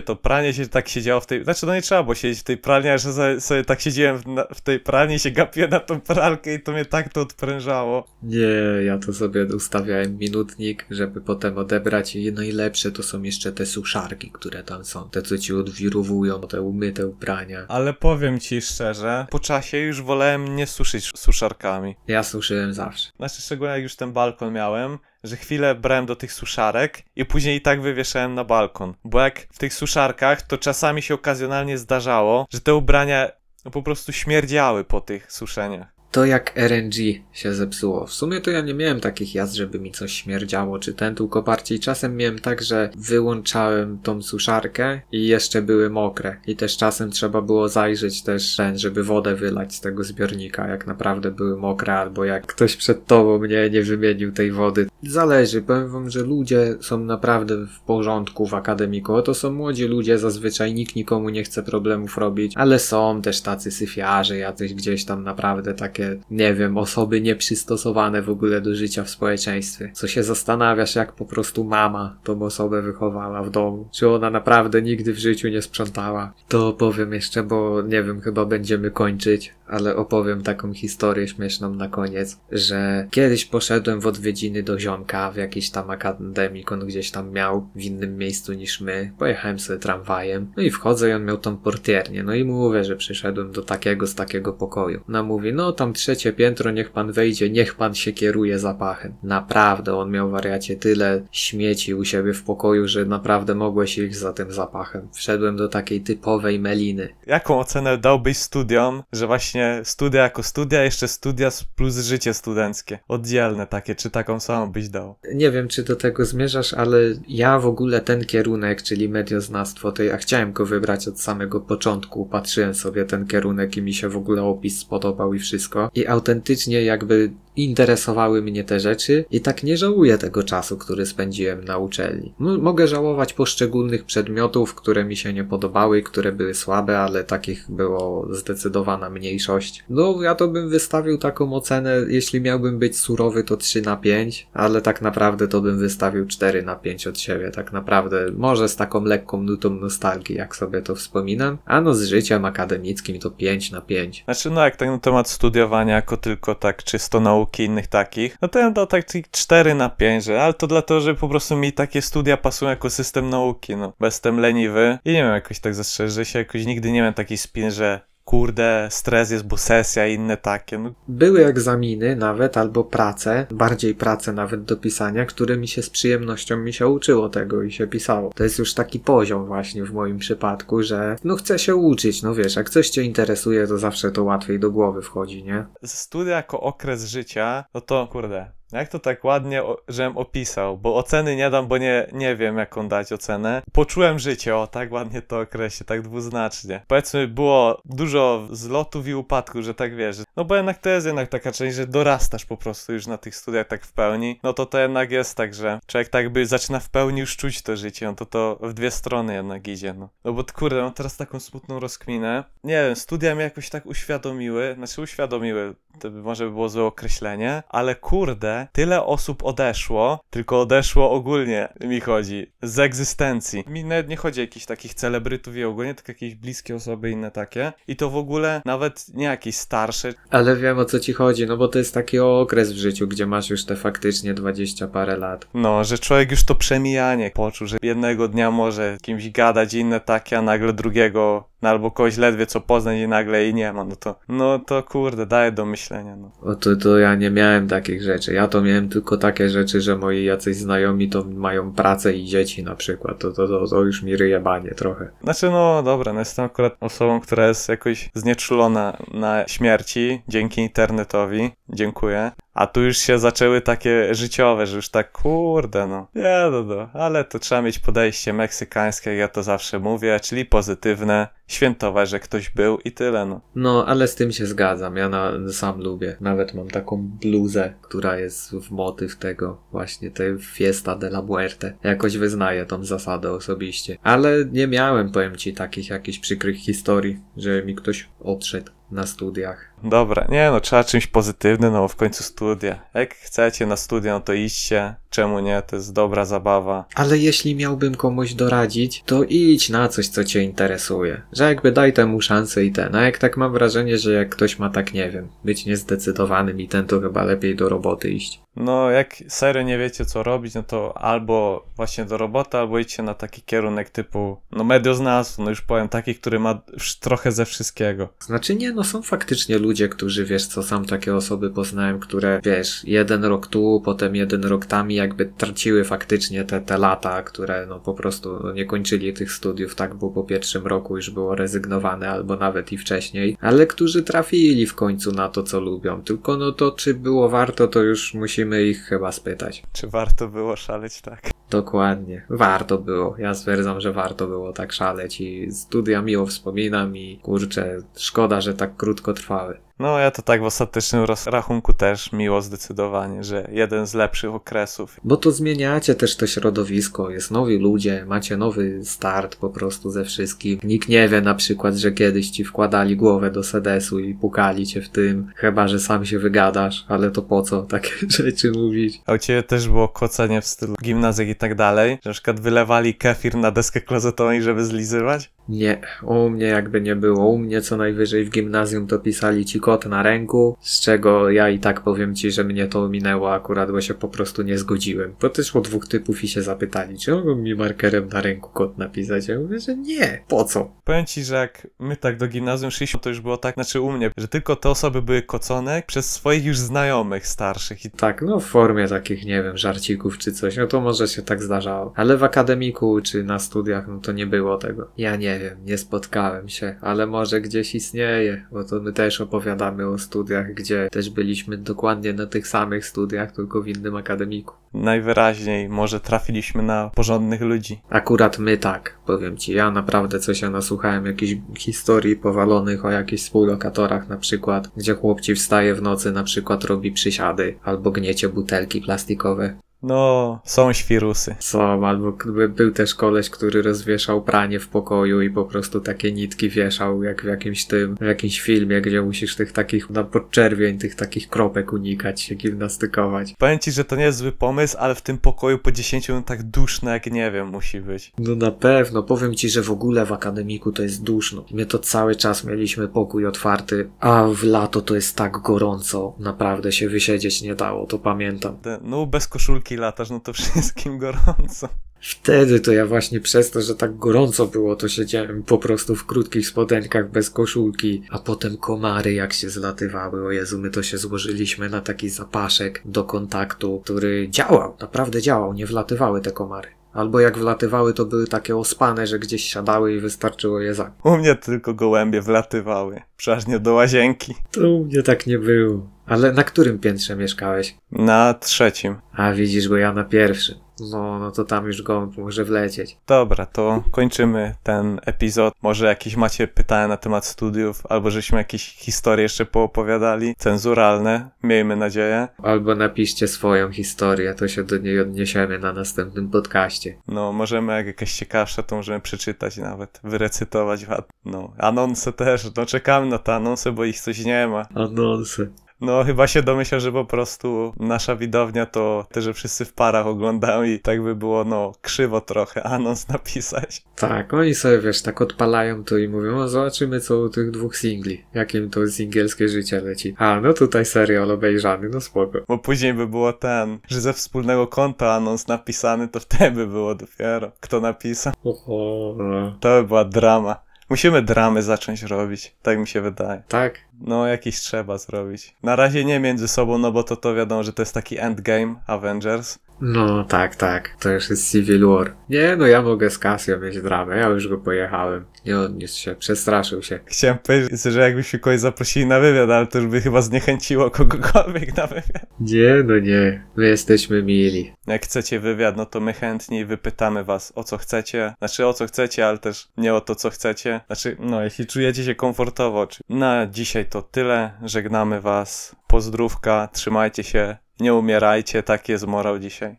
to pranie się tak siedziało w tej, znaczy no nie trzeba było siedzieć w tej pralni, ale że sobie, tak siedziałem w, na, w tej pralni się gapiłem na tą pralkę i to mnie tak to odprężało.
Nie, ja to sobie ustawiałem minutnik, żeby potem odebrać i najlepsze to są jeszcze te suszarki, które tam są. Te, co ci odwirowują, te umyte ubrania.
Ale powiem ci szczerze, po czasie już wolałem nie suszyć suszarkami.
Ja suszyłem zawsze.
Znaczy, szczególnie jak już ten balkon miałem, że chwilę brałem do tych suszarek i później i tak wywieszałem na balkon. Bo jak w tych suszarkach, to czasami się okazjonalnie zdarzało, że te ubrania po prostu śmierdziały po tych suszeniach.
To jak RNG się zepsuło. W sumie to ja nie miałem takich jazd, żeby mi coś śmierdziało czy ten, tylko bardziej czasem miałem tak, że wyłączałem tą suszarkę i jeszcze były mokre. I też czasem trzeba było zajrzeć też ten, żeby wodę wylać z tego zbiornika, jak naprawdę były mokre, albo jak ktoś przed tobą mnie nie wymienił tej wody. Zależy, powiem wam, że ludzie są naprawdę w porządku w akademiku. Oto są młodzi ludzie, zazwyczaj nikt nikomu nie chce problemów robić, ale są też tacy syfiarze, jacyś gdzieś tam naprawdę takie, nie wiem, osoby nieprzystosowane w ogóle do życia w społeczeństwie. Co się zastanawiasz, jak po prostu mama tą osobę wychowała w domu. Czy ona naprawdę nigdy w życiu nie sprzątała. To opowiem jeszcze, bo nie wiem, chyba będziemy kończyć, ale opowiem taką historię śmieszną na koniec, że kiedyś poszedłem w odwiedziny do ziomka w jakiś tam akademik, on gdzieś tam miał w innym miejscu niż my. Pojechałem sobie tramwajem, no i wchodzę i on miał tą portiernię, no i mówię, że przyszedłem do takiego z takiego pokoju. No mówi, no tam trzecie piętro, niech pan wejdzie, niech pan się kieruje zapachem. Naprawdę, on miał wariacie tyle śmieci u siebie w pokoju, że naprawdę mogłeś iść za tym zapachem. Wszedłem do takiej typowej meliny.
Jaką ocenę dałbyś studiom, że właśnie studia jako studia, jeszcze studia plus życie studenckie? Oddzielne takie, czy taką samą byś dał?
Nie wiem, czy do tego zmierzasz, ale ja w ogóle ten kierunek, czyli medioznawstwo, to ja chciałem go wybrać od samego początku. Patrzyłem sobie ten kierunek i mi się w ogóle opis spodobał i wszystko. I autentycznie jakby interesowały mnie te rzeczy i tak nie żałuję tego czasu, który spędziłem na uczelni. M- mogę żałować poszczególnych przedmiotów, które mi się nie podobały, które były słabe, ale takich było zdecydowana mniejszość. No, ja to bym wystawił taką ocenę, jeśli miałbym być surowy, to 3 na 5, ale tak naprawdę to bym wystawił 4 na 5 od siebie, tak naprawdę. Może z taką lekką nutą nostalgii, jak sobie to wspominam, a no z życiem akademickim to 5 na 5.
Znaczy, no jak na temat studiowania, jako tylko tak czysto nauki innych takich, no to ja dał tak 4 na 5, że, ale to dlatego, że po prostu mi takie studia pasują jako system nauki, no. Bo jestem leniwy i nie wiem jakoś tak zastrzeżę, się jakoś nigdy nie miałem takiej spin, że kurde, stres jest, bo sesja i inne takie, no.
Były egzaminy nawet, albo prace, bardziej prace nawet do pisania, które mi się z przyjemnością mi się uczyło tego i się pisało. To jest już taki poziom właśnie w moim przypadku, że no chcę się uczyć, no wiesz, jak coś cię interesuje, to zawsze to łatwiej do głowy wchodzi, nie?
Studia jako okres życia, no to kurde, Jak to tak ładnie, żem opisał, bo oceny nie dam, bo nie, nie wiem jaką dać ocenę. Poczułem życie, o tak ładnie to określę, tak dwuznacznie. Powiedzmy, było dużo zlotów i upadków, że tak wiesz. No bo jednak to jest jednak taka część, że dorastasz po prostu już na tych studiach tak w pełni. No to to jednak jest tak, że człowiek tak by zaczyna w pełni już czuć to życie, no to to w dwie strony jednak idzie, no. No bo kurde, mam teraz taką smutną rozkminę. Nie wiem, studia mnie jakoś tak uświadomiły, znaczy uświadomiły, to by może by było złe określenie, ale kurde, tyle osób odeszło, tylko odeszło ogólnie, mi chodzi, z egzystencji. Mi nawet nie chodzi o jakichś takich celebrytów i ogólnie, tylko jakieś bliskie osoby, inne takie. I to w ogóle nawet nie jakieś starsze.
Ale wiem o co ci chodzi, no bo to jest taki okres w życiu, gdzie masz już te faktycznie dwadzieścia parę lat.
No, że człowiek już to przemijanie poczuł, że jednego dnia może kimś gadać inne takie, a nagle drugiego no albo kogoś ledwie co poznać i nagle jej nie ma, no to, no to kurde, daje do myślenia, no.
O to, to ja nie miałem takich rzeczy. Ja to miałem tylko takie rzeczy, że moi jacyś znajomi to mają pracę i dzieci na przykład. To, to, to, to już mi ryje banie trochę.
Znaczy, no dobra, no jestem akurat osobą, która jest jakoś znieczulona na śmierci dzięki internetowi. Dziękuję. A tu już się zaczęły takie życiowe, że już tak kurde, no. Nie, no, no. Ale to trzeba mieć podejście meksykańskie, ja to zawsze mówię, czyli pozytywne, świętować, że ktoś był i tyle, no.
No, ale z tym się zgadzam. Ja na, sam lubię. Nawet mam taką bluzę, która jest w motyw tego właśnie tej Fiesta de la Muerte. Jakoś wyznaję tą zasadę osobiście. Ale nie miałem, powiem ci, takich jakichś przykrych historii, że mi ktoś odszedł na studiach.
Dobra, nie no, trzeba czymś pozytywnym, no w końcu studia. Jak chcecie na studia, no to idźcie. Czemu nie? To jest dobra zabawa.
Ale jeśli miałbym komuś doradzić, to idź na coś, co cię interesuje. Że jakby daj temu szansę i ten. A jak tak mam wrażenie, że jak ktoś ma tak, nie wiem, być niezdecydowanym i ten, to chyba lepiej do roboty iść.
No, jak serio nie wiecie, co robić, no to albo właśnie do roboty, albo idźcie na taki kierunek typu, no medioznawstwo, no już powiem, taki, który ma trochę ze wszystkiego.
Znaczy nie, no są faktycznie ludzie, którzy, wiesz co, sam takie osoby poznałem, które, wiesz, jeden rok tu, potem jeden rok tam i jakby traciły faktycznie te, te lata, które no po prostu no, nie kończyli tych studiów, tak, bo po pierwszym roku już było rezygnowane, albo nawet i wcześniej, ale którzy trafili w końcu na to, co lubią. Tylko no to, czy było warto, to już musimy ich chyba spytać.
Czy warto było szaleć tak?
Dokładnie. Warto było. Ja stwierdzam, że warto było tak szaleć i studia miło wspominam i kurczę, szkoda, że tak krótko trwały.
No, ja to tak w ostatecznym rozrachunku też miło zdecydowanie, że jeden z lepszych okresów.
Bo to zmieniacie też to środowisko, jest nowi ludzie, macie nowy start po prostu ze wszystkim. Nikt nie wie na przykład, że kiedyś ci wkładali głowę do sedesu i pukali cię w tym, chyba że sam się wygadasz, ale to po co takie rzeczy mówić?
A u ciebie też było kocenie w stylu gimnazjek i tak dalej, że na przykład wylewali kefir na deskę klozetową i żeby zlizywać?
Nie, u mnie jakby nie było. U mnie co najwyżej w gimnazjum to pisali ci kot na ręku, z czego ja i tak powiem ci, że mnie to minęło akurat, bo się po prostu nie zgodziłem. Bo też o dwóch typów i się zapytali, czy mogą mi markerem na ręku kot napisać. Ja mówię, że nie, po co?
Powiem ci, że jak my tak do gimnazjum szliśmy, to już było tak, znaczy u mnie, że tylko te osoby były kocone przez swoich już znajomych starszych i
Tak, no w formie takich, nie wiem, żarcików czy coś, no to może się tak zdarzało. Ale w akademiku czy na studiach, no to nie było tego. Ja nie wiem, nie spotkałem się, ale może gdzieś istnieje, bo to my też opowiadamy o studiach, gdzie też byliśmy dokładnie na tych samych studiach, tylko w innym akademiku.
najwyraźniej może trafiliśmy na porządnych ludzi.
Akurat my tak, powiem ci, ja naprawdę coś ja nasłuchałem jakichś historii powalonych o jakichś współlokatorach na przykład, gdzie chłopci wstaje w nocy na przykład robi przysiady, albo gniecie butelki plastikowe.
No, są świrusy.
Są, albo był też koleś, który rozwieszał pranie w pokoju i po prostu takie nitki wieszał, jak w jakimś tym, w jakimś filmie, gdzie musisz tych takich, na podczerwień, tych takich kropek unikać, się gimnastykować.
Powiem ci, że to nie jest zły pomysł, ale w tym pokoju po 10 minutach duszno, jak nie wiem, musi być.
No na pewno, powiem ci, że w ogóle w akademiku to jest duszno. My to cały czas mieliśmy pokój otwarty, a w lato to jest tak gorąco, naprawdę się wysiedzieć nie dało, to pamiętam.
No, bez koszulki latasz, no to wszystkim gorąco.
Wtedy to ja właśnie przez to, że tak gorąco było, to siedziałem po prostu w krótkich spodenkach bez koszulki, a potem komary jak się zlatywały. O Jezu, my to się złożyliśmy na taki zapaszek do kontaktu, który działał, naprawdę działał, nie wlatywały te komary. Albo jak wlatywały, to były takie ospane, że gdzieś siadały i wystarczyło je zabić.
U mnie tylko gołębie wlatywały, przeważnie do łazienki.
To u mnie tak nie było. Ale na którym piętrze mieszkałeś?
Na trzecim.
A widzisz, bo ja na pierwszym. No, no to tam już go może wlecieć.
Dobra, to kończymy ten epizod. Może jakieś macie pytania na temat studiów, albo żeśmy jakieś historie jeszcze poopowiadali. Cenzuralne, miejmy nadzieję.
Albo napiszcie swoją historię, to się do niej odniesiemy na następnym podcaście.
No, możemy, jak jakaś ciekawsza, to możemy przeczytać nawet, wyrecytować. No, anonse też, no czekamy na te anonse, bo ich coś nie ma.
Anonsy.
No, chyba się domyślam, że po prostu nasza widownia to te, że wszyscy w parach oglądają i tak by było, no, krzywo trochę anons napisać.
Tak, oni sobie wiesz, tak odpalają to i mówią, o zobaczymy co u tych dwóch singli, jakim to singielskie życie leci. A, no tutaj serial obejrzany, no spoko.
Bo później by było ten, że ze wspólnego konta anons napisany, to wtedy by było dopiero, kto napisał.
Oho, no.
To by była drama. Musimy dramy zacząć robić, tak mi się wydaje.
Tak?
No, jakiś trzeba zrobić. Na razie nie między sobą, no bo to to wiadomo, że to jest taki endgame Avengers.
No, tak, tak, to już jest Civil War. Nie, no ja mogę z Casio mieć dramę, ja już go pojechałem. Nie odniósł się, przestraszył się.
Chciałem powiedzieć, że jakbyśmy kogoś zaprosili na wywiad, ale to już by chyba zniechęciło kogokolwiek na wywiad.
Nie, no nie, my jesteśmy mili.
Jak chcecie wywiad, no to my chętniej wypytamy was o co chcecie. Znaczy o co chcecie, ale też nie o to co chcecie. Znaczy, no jeśli czujecie się komfortowo. Czy... Na dzisiaj to tyle. Żegnamy was. Pozdrówka, trzymajcie się. Nie umierajcie, taki jest morał dzisiaj.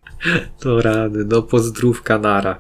To rady, no pozdrówka nara.